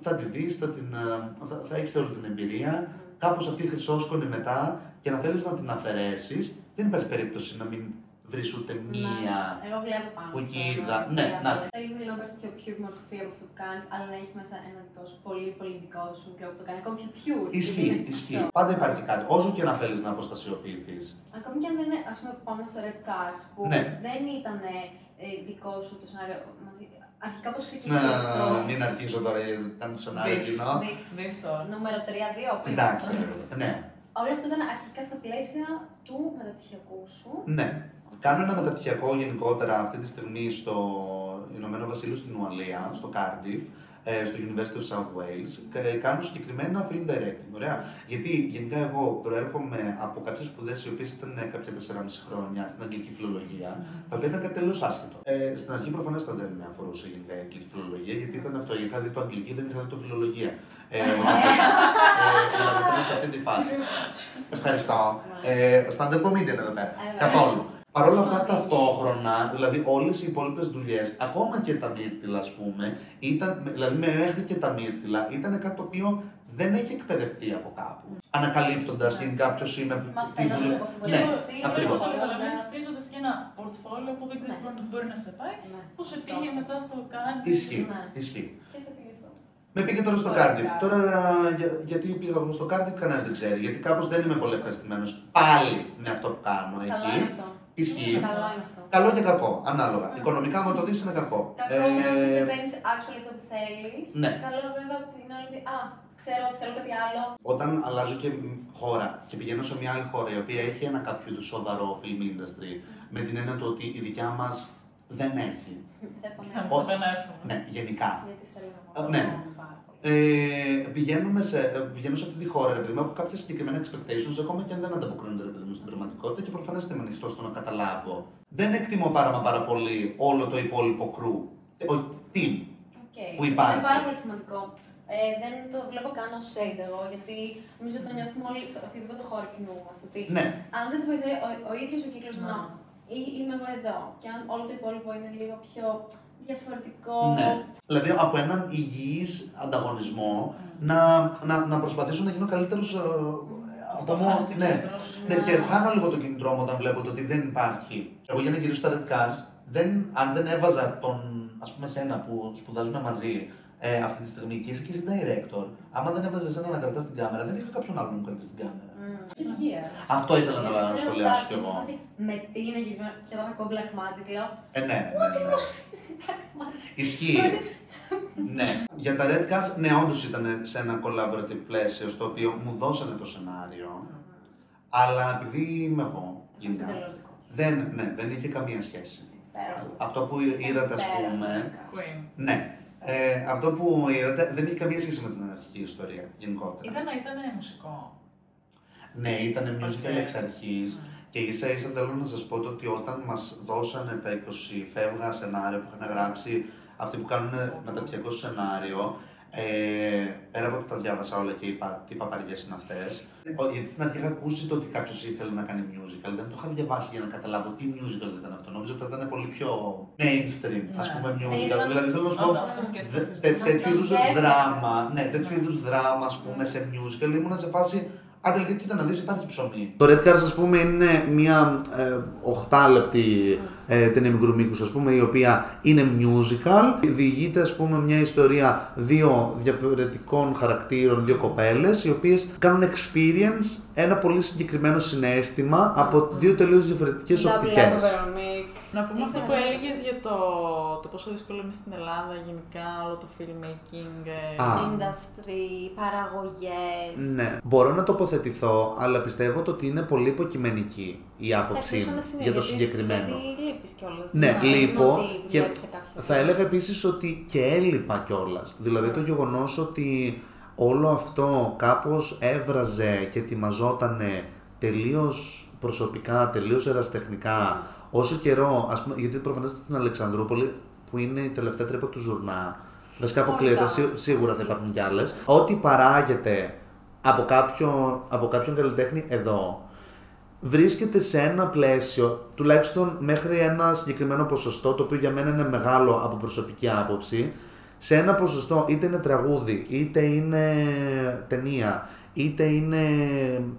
θα τη δεις, θα, την, ε, θα, θα έχεις όλη την εμπειρία. Κάπως αυτή η χρυσόσκονη μετά και να θέλεις να την αφαιρέσεις, δεν υπάρχει περίπτωση να μην βρεις ούτε μία. Ναι. Εγώ βλέπω πάνω. που στο εκεί έργο. είδα. Ναι, να. Θέλεις δηλαδή να πάρει πιο pure μορφή από αυτό που κάνεις, αλλά να έχεις μέσα ένα δικό σου, πολύ πολύ δικό σου μικρό που το κάνει ακόμη πιο pure. Ισχύει, Είναι ισχύει. αυτό. Πάντα υπάρχει κάτι. Όσο και να θέλεις να αποστασιοποιηθείς. Ακόμη και αν δεν είναι, ας πούμε, που πάμε στο Red Cars, που Ναι. δεν ήταν ε, δικό σου το σενάριο μαζί. Αρχικά πώς Να ξεκίνησε αυτό; μην αρχίσω τώρα γιατί ήταν το σενάριο Μπιφ. κοινό. Βίφτορ. Νούμερο 3-2. που Εντάξει. είπες. Ναι. Όλο αυτό ήταν αρχικά στα πλαίσια του μεταπτυχιακού σου. Ναι. Κάνω ένα μεταπτυχιακό γενικότερα αυτή τη στιγμή στο Ηνωμένο Βασίλειο στην Ουαλία, στο Cardiff, ε, στο University of South Wales. και Κάνω συγκεκριμένα film directing. Ωραία. Γιατί γενικά εγώ προέρχομαι από κάποιες σπουδές οι οποίες ήταν ε, κάποια 4,5 χρόνια στην αγγλική φιλολογία, τα οποία ήταν κάτι τελείως άσχετο. Ε, στην αρχή προφανώς δεν με αφορούσε γενικά η αγγλική φιλολογία, γιατί ήταν αυτό. Είχα δει το αγγλική, δεν είχα δει το φιλολογία. Ε, ε, δηλαδή ήταν σε αυτή τη φάση. Ευχαριστώ. Ε, stand-up comedian εδώ πέρα. Ε, Καθόλου. Παρ' όλα αυτά, Σωστό. ταυτόχρονα, δηλαδή όλες οι υπόλοιπες δουλειές, ακόμα και τα μύρτιλα, ας πούμε, ήταν, δηλαδή μέχρι και τα μύρτιλα, ήταν κάτι το οποίο δεν έχει εκπαιδευτεί από κάπου. Ανακαλύπτοντας Ναι. γενικά ποιο είμαι, τι Μαθαίνοντας δουλειά. από αυτό που Ναι, λες εσύ, ακριβώς. ναι. Καταλαβαίνει χτίζοντα και ένα πορτφόλιο που δεν ξέρει Ναι. πού μπορεί να σε πάει. Ναι. Πώ σε πήγε μετά στο κάτι. Ισχύει. Ναι. Ισχύει. Και σε πήγε στο. Με πήγε τώρα στο Στο Cardiff. Cardiff. Τώρα για- γιατί πήγα εγώ στο Cardiff, κανένας δεν ξέρει. Γιατί κάπως δεν είμαι πολύ ευχαριστημένος πάλι με αυτό που κάνω Καλό εκεί. Είναι αυτό. Ισχύει. Καλό είναι αυτό. Καλό και κακό, ανάλογα. Mm. Οικονομικά, άμα το δεις, είναι κακό. Κακό όμως Ε, δεν παίρνεις actually αυτό που θέλεις. ναι. Καλό βέβαια από την άλλη. Α, ξέρω ότι θέλω κάτι άλλο. όταν αλλάζω και χώρα και πηγαίνω σε μια άλλη χώρα η οποία έχει ένα κάποιο είδους σοβαρό film industry, με την έννοια του ότι η δικιά μας δεν έχει. Δεν Θα επανέλθω. Όχι. επανέλθουμε. Ναι, γενικά. Γιατί θέλω να Ε, πω. ναι. Πάρα πολύ. Ε, πηγαίνουμε σε, ε, πηγαίνω σε αυτή τη χώρα, ρε παιδί μου, έχω κάποια συγκεκριμένα expectations, ακόμα και αν δεν ανταποκρίνονται ρε παιδί μου, στην πραγματικότητα και προφανώς δεν είμαι ανοιχτός στο να καταλάβω. Δεν εκτιμώ πάρα μα πάρα πολύ όλο το υπόλοιπο crew. Ε, Ο team. Οκ. που υπάρχει. Είναι πάρα πολύ σημαντικό. Ε, δεν το βλέπω καν ως shade εγώ, γιατί νομίζω ότι το νιώθουμε όλοι σε οποιοδήποτε χώρο κινούμαστε. Ότι Ναι, αν δεν σε βοηθάει ο, ο ίδιος ο κύκλος Ναι. να ή- είμαι εγώ εδώ, και αν όλο το υπόλοιπο είναι λίγο πιο διαφορετικό. ναι. Δηλαδή από έναν υγιής ανταγωνισμό να, να, να προσπαθήσω να γίνω καλύτερος από Το μόνο. χάνεις την Ναι. κίνητρο σου. Ναι, και χάνω λίγο το κινητρό μου όταν βλέπω το ότι δεν υπάρχει. Εγώ για να γυρίσω στα Red Cars, δεν, αν δεν έβαζα τον, ας πούμε, σένα που σπουδάζουμε μαζί ε, αυτή τη στιγμή και είσαι και εσύ director, άμα δεν έβαζες εσένα να κρατάς την κάμερα, δεν είχα κάποιον άλλο να μου κρατήσει την κάμερα. Mm. Και σκία. Αυτό ήθελα να Γιατί σε σχολιάσω ρωτάω κι εγώ. σε φάση, Με τι είναι γυρισμένο και όταν ακούω Black Magic λέω Ε, ναι, Πού ναι, ναι. ακριβώς [LAUGHS] στην Black Magic. Ισχύει. ναι. Για τα Red Cars, ναι, όντως ήταν σε ένα collaborative πλαίσιο στο οποίο μου δώσανε το σενάριο, αλλά επειδή είμαι εγώ, Είσαι γενικά, εντελώς δικός σου. δεν, ναι, δεν είχε καμία σχέση. Υπέροχο. Αυτό που είδατε, ας Υπέροχο. πούμε, Queen. ναι. Ε, αυτό που είδατε δεν είχε καμία σχέση με την αρχική ιστορία γενικότερα. Ήταν, ήταν μουσικό. Ναι, ήταν musical OK. εξ αρχής και ίσα ίσα θέλω να σας πω το ότι όταν μας δώσανε τα 20 φεύγα σενάρια που είχαν γράψει αυτοί που κάνουν μεταπτυχιακό σενάριο, ε, πέρα από ότι τα διάβασα όλα και είπα τι παπαριές είναι αυτές, ο- γιατί στην αρχή είχα ακούσει το ότι κάποιος ήθελε να κάνει musical, δεν το είχα διαβάσει για να καταλάβω τι musical ήταν αυτό. Νόμιζα ότι ήταν πολύ πιο mainstream, ας Ναι. πούμε, Ναι, musical. είναι- δηλαδή θέλω να σου πω, Όντως, το Δε- σκέφτομαι. τε- Αυτό τέτοιου είδους σκέφτεσαι. δράμα, ναι, τέτοιου Ναι. είδους δράμα, ας πούμε, σε musical, ήμουνα σε φάση. Αν τελικά κοίτα να δεις, υπάρχει ψωμί. Το Red Cars, ας πούμε, είναι μια ε, οχτάλεπτη ε, ταινία μικρού μήκους, ας πούμε, η οποία είναι musical. Διηγείται, ας πούμε, μια ιστορία δύο διαφορετικών χαρακτήρων, δύο κοπέλες, οι οποίες κάνουν experience ένα πολύ συγκεκριμένο συνέστημα από δύο τελείως διαφορετικές Τα οπτικές. Βλέπω, Βερονίκ. Να πούμε αυτό Ήθελα που να έλεγες ρωτήσω. για το, το πόσο δύσκολο είναι στην Ελλάδα γενικά όλο το filmmaking. ε, Α. Industry, παραγωγές. Ναι. Μπορώ να τοποθετηθώ, αλλά πιστεύω το ότι είναι πολύ υποκειμενική η άποψή Ίσως μου να σημαίνει, για το γιατί- συγκεκριμένο. Γιατί λείπεις κιόλας. Ναι, δεν είναι λείπω ότι και βλέπεις σε κάποιο θα έλεγα επίσης ότι και έλειπα κιόλας. Δηλαδή το γεγονός ότι όλο αυτό κάπως έβραζε και ετοιμαζότανε τελείως προσωπικά, τελείως εραστεχνικά, όσο καιρό, ας πούμε, γιατί προφανώς στην Αλεξανδρούπολη, που είναι η τελευταία τρύπα του Ζουρνά, βασικά αποκλείεται, Ωραία. σί- σίγουρα θα υπάρχουν κι άλλες, ό,τι παράγεται από, κάποιο, από κάποιον καλλιτέχνη εδώ, βρίσκεται σε ένα πλαίσιο, τουλάχιστον μέχρι ένα συγκεκριμένο ποσοστό, το οποίο για μένα είναι μεγάλο από προσωπική άποψη, σε ένα ποσοστό είτε είναι τραγούδι, είτε είναι ταινία, είτε είναι.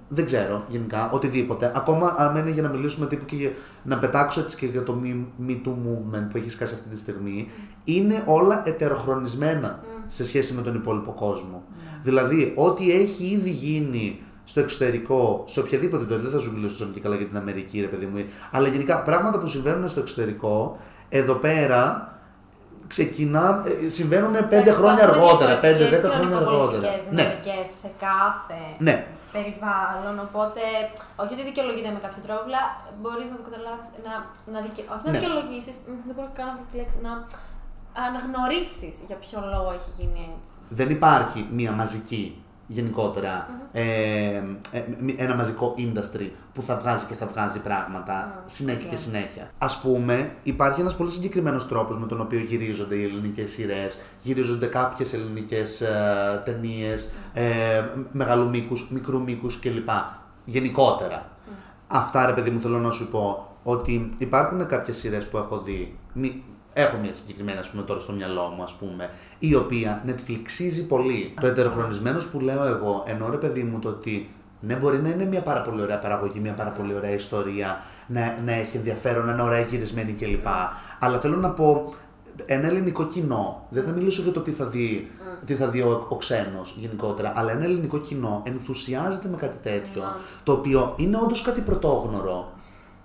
δεν ξέρω γενικά, οτιδήποτε. Ακόμα αν είναι για να μιλήσουμε τύπου και για- να πετάξω έτσι και για το Me, Me Too movement που έχει σκάσει αυτή τη στιγμή, είναι όλα ετεροχρονισμένα σε σχέση με τον υπόλοιπο κόσμο. Δηλαδή, ό,τι έχει ήδη γίνει στο εξωτερικό, σε οποιαδήποτε τώρα, δεν θα σου μιλήσω και καλά για την Αμερική, ρε παιδί μου, αλλά γενικά πράγματα που συμβαίνουν στο εξωτερικό, εδώ πέρα ξεκινά, ε, συμβαίνουν 5 χρόνια αργότερα, 5-10 χρόνια αργότερα. Ναι, Ναι. σε κάθε ναι. περιβάλλον. Οπότε, όχι ότι δικαιολογείται με κάποιο τρόπο, απλά μπορείς να το καταλάβεις, να, να δικαι... όχι να Ναι. δικαιολογήσεις, δεν μπορώ καν να βρω τη λέξη, να αναγνωρίσεις για ποιο λόγο έχει γίνει έτσι. δεν υπάρχει μία μαζική γενικότερα, ε, ε, μ- ένα μαζικό industry που θα βγάζει και θα βγάζει πράγματα συνέχεια και συνέχεια. Ας πούμε, υπάρχει ένας πολύ συγκεκριμένος τρόπος με τον οποίο γυρίζονται οι ελληνικές σειρές, γυρίζονται κάποιες ελληνικές ε, ταινίες, ε, μεγάλου μήκους, μικρού μήκους κλπ. Γενικότερα. Αυτά ρε παιδί μου θέλω να σου πω ότι υπάρχουν κάποιες σειρές που έχω δει, μη- έχω μια συγκεκριμένη ας πούμε τώρα στο μυαλό μου ας πούμε, η οποία Netflixίζει πολύ. Το ετεροχρονισμένο που λέω εγώ, ενώ ρε παιδί μου το ότι ναι, μπορεί να είναι μια πάρα πολύ ωραία παραγωγή, μια πάρα πολύ ωραία ιστορία, να, να έχει ενδιαφέρον, να είναι ωραία γυρισμένη κλπ. Αλλά θέλω να πω, ένα ελληνικό κοινό, δεν θα μιλήσω για το τι θα δει, τι θα δει ο, ο ξένος γενικότερα, αλλά ένα ελληνικό κοινό ενθουσιάζεται με κάτι τέτοιο, το οποίο είναι όντως κάτι πρωτόγνωρο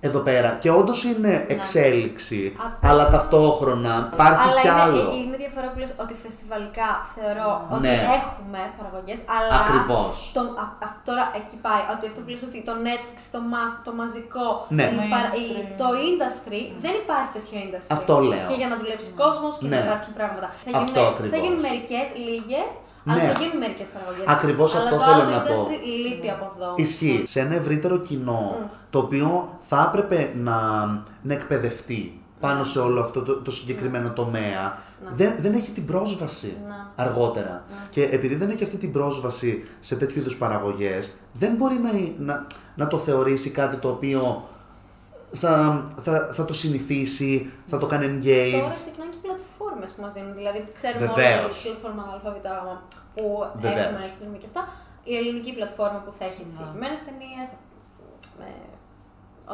εδώ πέρα και όντως είναι εξέλιξη, Αυτό. αλλά ταυτόχρονα υπάρχει αλλά κι είναι, άλλο. είναι διαφορά που λες ότι φεστιβαλικά θεωρώ ότι Ναι. έχουμε παραγωγές, αλλά Ακριβώς. Το, α- αυτό τώρα εκεί πάει, ότι αυτό που λες ότι το Netflix, το, mas- το μαζικό, Ναι. η παρα- η- Mainstream. το industry, δεν υπάρχει τέτοιο industry. Αυτό λέω. Και για να δουλέψει κόσμος και Ναι. να υπάρξουν πράγματα. Θα Αυτό γίνουν, ακριβώς. θα γίνουν μερικές, λίγες, αλλά Ναι. θα γίνουν μερικές παραγωγές. Ακριβώς αλλά αυτό το θέλω άλλο να πω. industry λείπει από εδώ. Ισχύει. Σε ένα ευρύτερο κοινό, το οποίο θα έπρεπε να, να εκπαιδευτεί πάνω σε όλο αυτό το, το συγκεκριμένο τομέα, δεν, δεν έχει την πρόσβαση Να. αργότερα. Και επειδή δεν έχει αυτή την πρόσβαση σε τέτοιου είδους παραγωγές, δεν μπορεί να, να, να το θεωρήσει κάτι το οποίο θα, θα, θα το συνηθίσει, θα το κάνει Τώρα engage. ξεκινάνε και οι πλατφόρμες που μας δίνουν. Δηλαδή, ξέρουμε Βεβαίως. όλη η πλατφόρμα ΑΒ που Βεβαίως. έχουμε stream και αυτά. Η ελληνική πλατφόρμα που θα έχει τις συγκεκριμένες ταινίες, με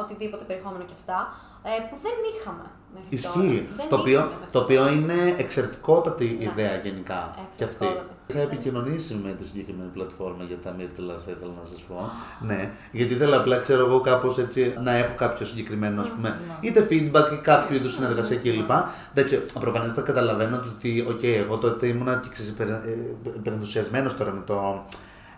οτιδήποτε περιεχόμενο και αυτά, ε, που δεν είχαμε μέχρι Ισχύει. τώρα. Δεν Το οποίο, είχαμε μέχρι το οποίο τώρα. είναι εξαιρετικότατη Ναι. ιδέα γενικά. Και αυτή. Εξαιρετικότατη. Είχα επικοινωνήσει με τη συγκεκριμένη πλατφόρμα για τα Μύρτιλα, θα ήθελα να σας πω. ναι, γιατί ήθελα απλά, ξέρω εγώ, κάπως έτσι να έχω κάποιο συγκεκριμένο, ας πούμε, είτε feedback ή κάποιο είδους συνεργασία κλπ. Εντάξει, προφανέστατα καταλαβαίνω ότι, οκ, εγώ τότε ήμουνα και ξέρεις, υπερ- ε, υπερενθουσιασμένος τώρα με το.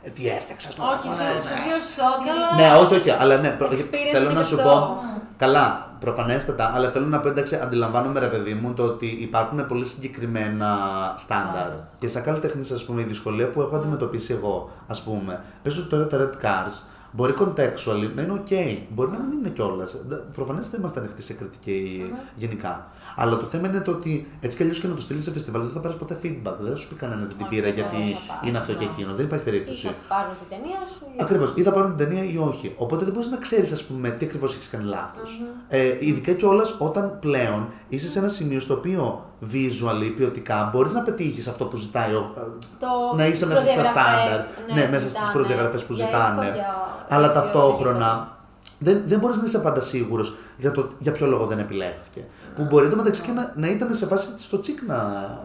ε, Τι έφτιαξα τώρα. Όχι, ναι, σου, ναι. σου βιώσε ότι. Ναι, όχι, όχι, αλλά ναι, προ- Experience θέλω είναι να και σου αυτό. πω. Καλά, προφανέστατα, αλλά θέλω να πω εντάξει, αντιλαμβάνομαι ρε παιδί μου το ότι υπάρχουν πολύ συγκεκριμένα στάνταρ. Standards. Και σαν καλλιτέχνης, ας πούμε, η δυσκολία που έχω αντιμετωπίσει εγώ, ας πούμε, πες ότι τώρα τα red cars μπορεί contextually να είναι ok, μπορεί να μην είναι κιόλας. Προφανέστατα είμαστε ανοιχτοί σε κριτική γενικά. Αλλά το θέμα είναι το ότι έτσι κι αλλιώς και να το στείλεις σε φεστιβάλ δεν θα πάρεις ποτέ feedback. Δεν θα σου πει κανένας δεν την Όχι, πήρα δεν γιατί θα πάρει, είναι αυτό και ναι. εκείνο. Δεν υπάρχει Ή περίπτωση. θα πάρουν την ταινία σου. ή- Ακριβώς. Ή θα πάρουν την ταινία ή όχι. Οπότε δεν μπορείς να ξέρεις, ας πούμε, τι ακριβώς έχεις κάνει λάθος. Ε, ειδικά κιόλας όταν πλέον είσαι σε ένα σημείο στο οποίο visually, ποιοτικά, μπορείς να πετύχεις αυτό που ζητάει ο, ε, Το- να είσαι τις μέσα στα προδιαγραφές, στάνταρ. ναι, Ναι, που μέσα στις ζητάνε. προδιαγραφές που Για ζητάνε. Ήχο, για Αλλά δεξιότητα, ταυτόχρονα δεν, δεν μπορείς να είσαι πάντα σίγουρος για, το, για ποιο λόγο δεν επιλέχθηκε. Που μπορεί το μεταξύ και να, να ήταν σε φάση στο τσικ να,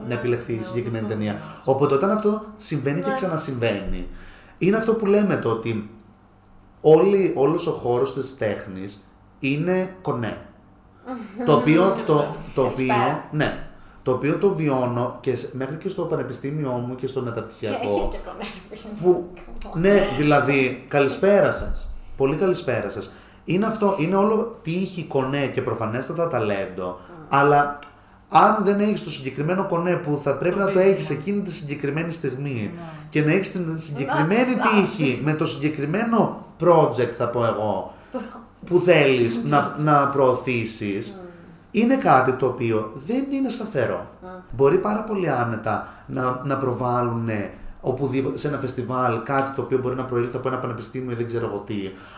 να επιλεχθεί η συγκεκριμένη αυτό. ταινία. Οπότε όταν αυτό συμβαίνει και Ναι. ξανασυμβαίνει, είναι αυτό που λέμε το ότι όλη, όλος ο χώρος της τέχνης είναι κονέ. [LAUGHS] το οποίο, το, το οποίο, Καλησπέρα. ναι, το οποίο το βιώνω και σε- μέχρι και στο πανεπιστήμιό μου και στο Και μεταπτυχιακό. έχεις και κονέρ, φίλε μου. Που, ναι, δηλαδή, καλησπέρα σας. Πολύ καλησπέρα σας. Είναι αυτό, είναι όλο τύχη, κονέ και προφανέστατα ταλέντο, αλλά Αν δεν έχεις το συγκεκριμένο κονέ που θα πρέπει Το να το βρίσκει, έχεις ναι. εκείνη τη συγκεκριμένη στιγμή Ναι. και να έχεις την συγκεκριμένη That's τύχη με το συγκεκριμένο project, θα πω εγώ, που θέλεις να, να προωθήσεις, είναι κάτι το οποίο δεν είναι σταθερό. Μπορεί πάρα πολύ άνετα να, να προβάλλουν οπουδήποτε σε ένα φεστιβάλ κάτι το οποίο μπορεί να προήλθε από ένα πανεπιστήμιο ή δεν ξέρω εγώ τι.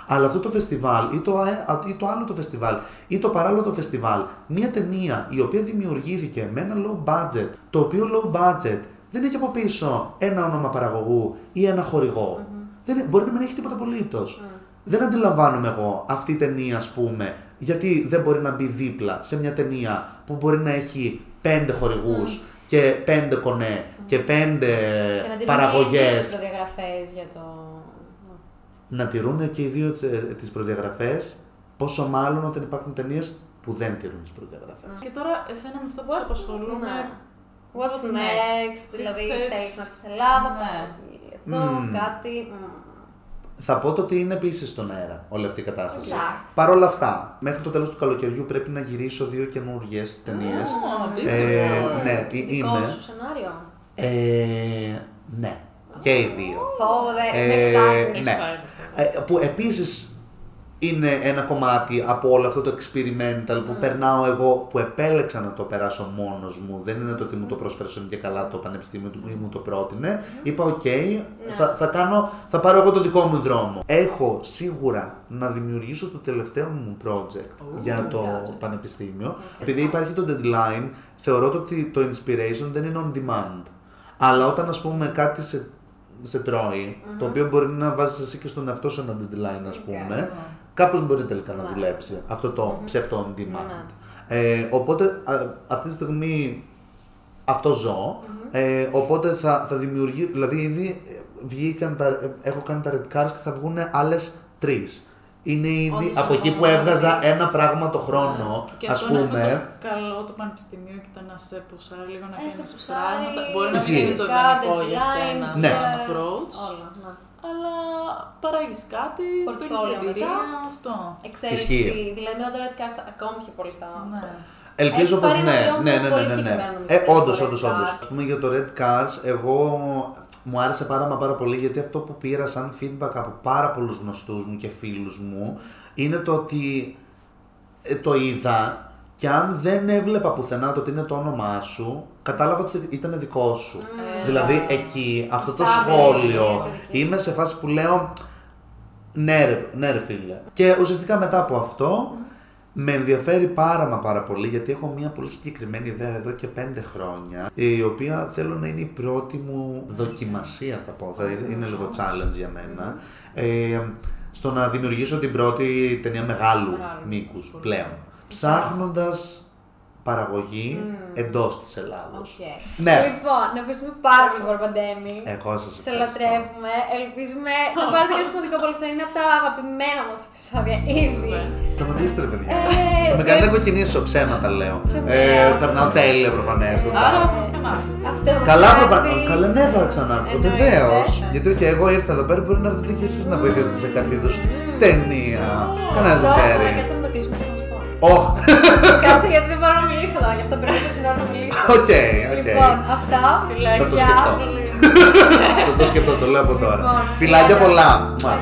Αλλά αυτό το φεστιβάλ ή το, α- α- ή το άλλο το φεστιβάλ ή το παράλληλο το φεστιβάλ, μια ταινία η οποία δημιουργήθηκε με ένα low budget, το οποίο low budget δεν έχει από πίσω ένα όνομα παραγωγού ή ένα χορηγό. Δεν, μπορεί να μην έχει τίποτα απολύτως. Δεν αντιλαμβάνομαι εγώ αυτή η ταινία, ας πούμε, γιατί δεν μπορεί να μπει δίπλα σε μια ταινία που μπορεί να έχει πέντε χορηγούς και πέντε κονέ και πέντε Και να τηρούν παραγωγές. τις προδιαγραφές για το. Να τηρούν και οι δύο τις προδιαγραφές, πόσο μάλλον όταν υπάρχουν ταινίες που δεν τηρούν τις προδιαγραφές. Και τώρα, εσένα με αυτό που σε απασχολούν. ναι. What's, What's next, next? Τι δηλαδή θες; θέλει να έρθει Ελλάδα, Ναι. παραγωγή εδώ, Μμμ. κάτι. μμ. Θα πω το ότι είναι επίσης στον αέρα όλη αυτή η κατάσταση. Εντάξει. Παρ' όλα αυτά, μέχρι το τέλος του καλοκαιριού πρέπει να γυρίσω δύο καινούργιες ταινίες. Ω, busy Ε, girl. ναι, Δικό είμαι. σου σενάριο. Ε, ναι, και οι δύο. Πω, ρε, Ε, είμαι excited. ναι. Excited. Ε, που επίσης είναι ένα κομμάτι από όλο αυτό το experimental που περνάω εγώ, που επέλεξα να το περάσω μόνος μου. Δεν είναι το ότι μου το πρόσφερε και καλά το πανεπιστήμιο του ή μου το πρότεινε. Είπα, οκ, θα, θα, κάνω, θα πάρω εγώ το δικό μου δρόμο. Έχω σίγουρα να δημιουργήσω το τελευταίο μου project για το project. πανεπιστήμιο. Επειδή υπάρχει το deadline, θεωρώ το ότι το inspiration δεν είναι on demand. Αλλά όταν ας πούμε κάτι σε, σε τρωει το οποίο μπορεί να βάζεις εσύ και στον εαυτό σου ένα deadline ας πούμε, κάπως μπορεί τελικά να Ναι. δουλέψει αυτό το ψεύτο on demand. Ναι. Ε, οπότε α, αυτή τη στιγμή αυτό ζω, ε, οπότε θα, θα δημιουργεί, δηλαδή ήδη ε, βγήκαν τα, ε, έχω κάνει τα red cards και θα βγουν άλλες τρεις. Είναι ήδη Όντως, από εκεί που ακόμα, έβγαζα δηλαδή. ένα πράγμα το χρόνο, Ναι. Και ας αυτό είναι πούμε. το καλό το πανεπιστημίο και το να σε πουσάρει λίγο να Ε, σε κάνεις πουσάρει, πράγματα. Μπορεί να μην Ισχύει. είναι το ιδανικό για deadlines, σένα Ναι. σαν ε, approach, Όλα, ναι. αλλά παράγεις κάτι, Portfolio παίρνεις εμπειρία, μετά. αυτό. Εξέλιξη, Ισχύει. δηλαδή με το Red Card θα- ακόμη πιο πολύ θα Ναι. θες. Ελπίζω Έχεις πως πάρει ένα ναι. δρόμο Ναι, ναι, ναι. πολύ ναι, ναι. συγκεκριμένο, νομίζω, Ε, για το όντως, Red όντως, όντω. Cars. Α πούμε για το Red Cars, εγώ μου άρεσε πάρα μα πάρα πολύ γιατί αυτό που πήρα σαν feedback από πάρα πολλούς γνωστούς μου και φίλους μου είναι το ότι ε, το είδα και αν δεν έβλεπα πουθενά το ότι είναι το όνομά σου, κατάλαβα ότι ήταν δικό σου. Δηλαδή εκεί, αυτό το Στα σχόλιο, αισθητική. είμαι σε φάση που λέω ναι ρε, ναι ρε φίλε. Και ουσιαστικά μετά από αυτό με ενδιαφέρει πάρα μα πάρα πολύ γιατί έχω μια πολύ συγκεκριμένη ιδέα εδώ και πέντε χρόνια η οποία θέλω να είναι η πρώτη μου δοκιμασία θα πω, θα είναι λίγο challenge για μένα. Ε, στο να δημιουργήσω την πρώτη ταινία μεγάλου Μεγάλου. μήκους πλέον. ψάχνοντας παραγωγή εντός της Ελλάδος. Οκ. Ναι. Λοιπόν, να ευχαριστούμε πάρα πολύ, Παντέμι. Εγώ σας Σε ευχαριστώ. λατρεύουμε. Ελπίζουμε να πάρετε κάτι σημαντικό από όλα αυτά. Είναι από τα αγαπημένα μας επεισόδια ήδη. Σταματήστε ρε παιδιά. Ε, Θα με κάνετε να κοκκινήσω, ψέματα λέω. Ψέματα. Ε, περνάω τέλεια προφανέστατα. Άρα θα μας κανάρθεις. Αυτό μας Καλά, άρεσε. προφανώ. Καλά, ναι, θα ξανάρθω. Εννοείται. Βεβαίως. Γιατί και εγώ ήρθα εδώ πέρα, μπορεί να έρθετε και εσείς να βοηθήσετε σε κάποιο είδους ταινία. Κανένας δεν Τώρα, ξέρει. Κάτσε να το κλείσουμε. θα σου πω. Ωχ, Κάτσε γιατί δεν μπορώ να μιλήσω τώρα, γι' αυτό πρέπει να συνόρω να μιλήσω. οκ, οκ. Λοιπόν, αυτά. Φιλάκια. Θα το Γεια. σκεφτώ. Πολύ. Θα το σκεφτώ, το λέω από τώρα. Λοιπόν, Φιλάκια φιλάκια. πολλά. Μουα.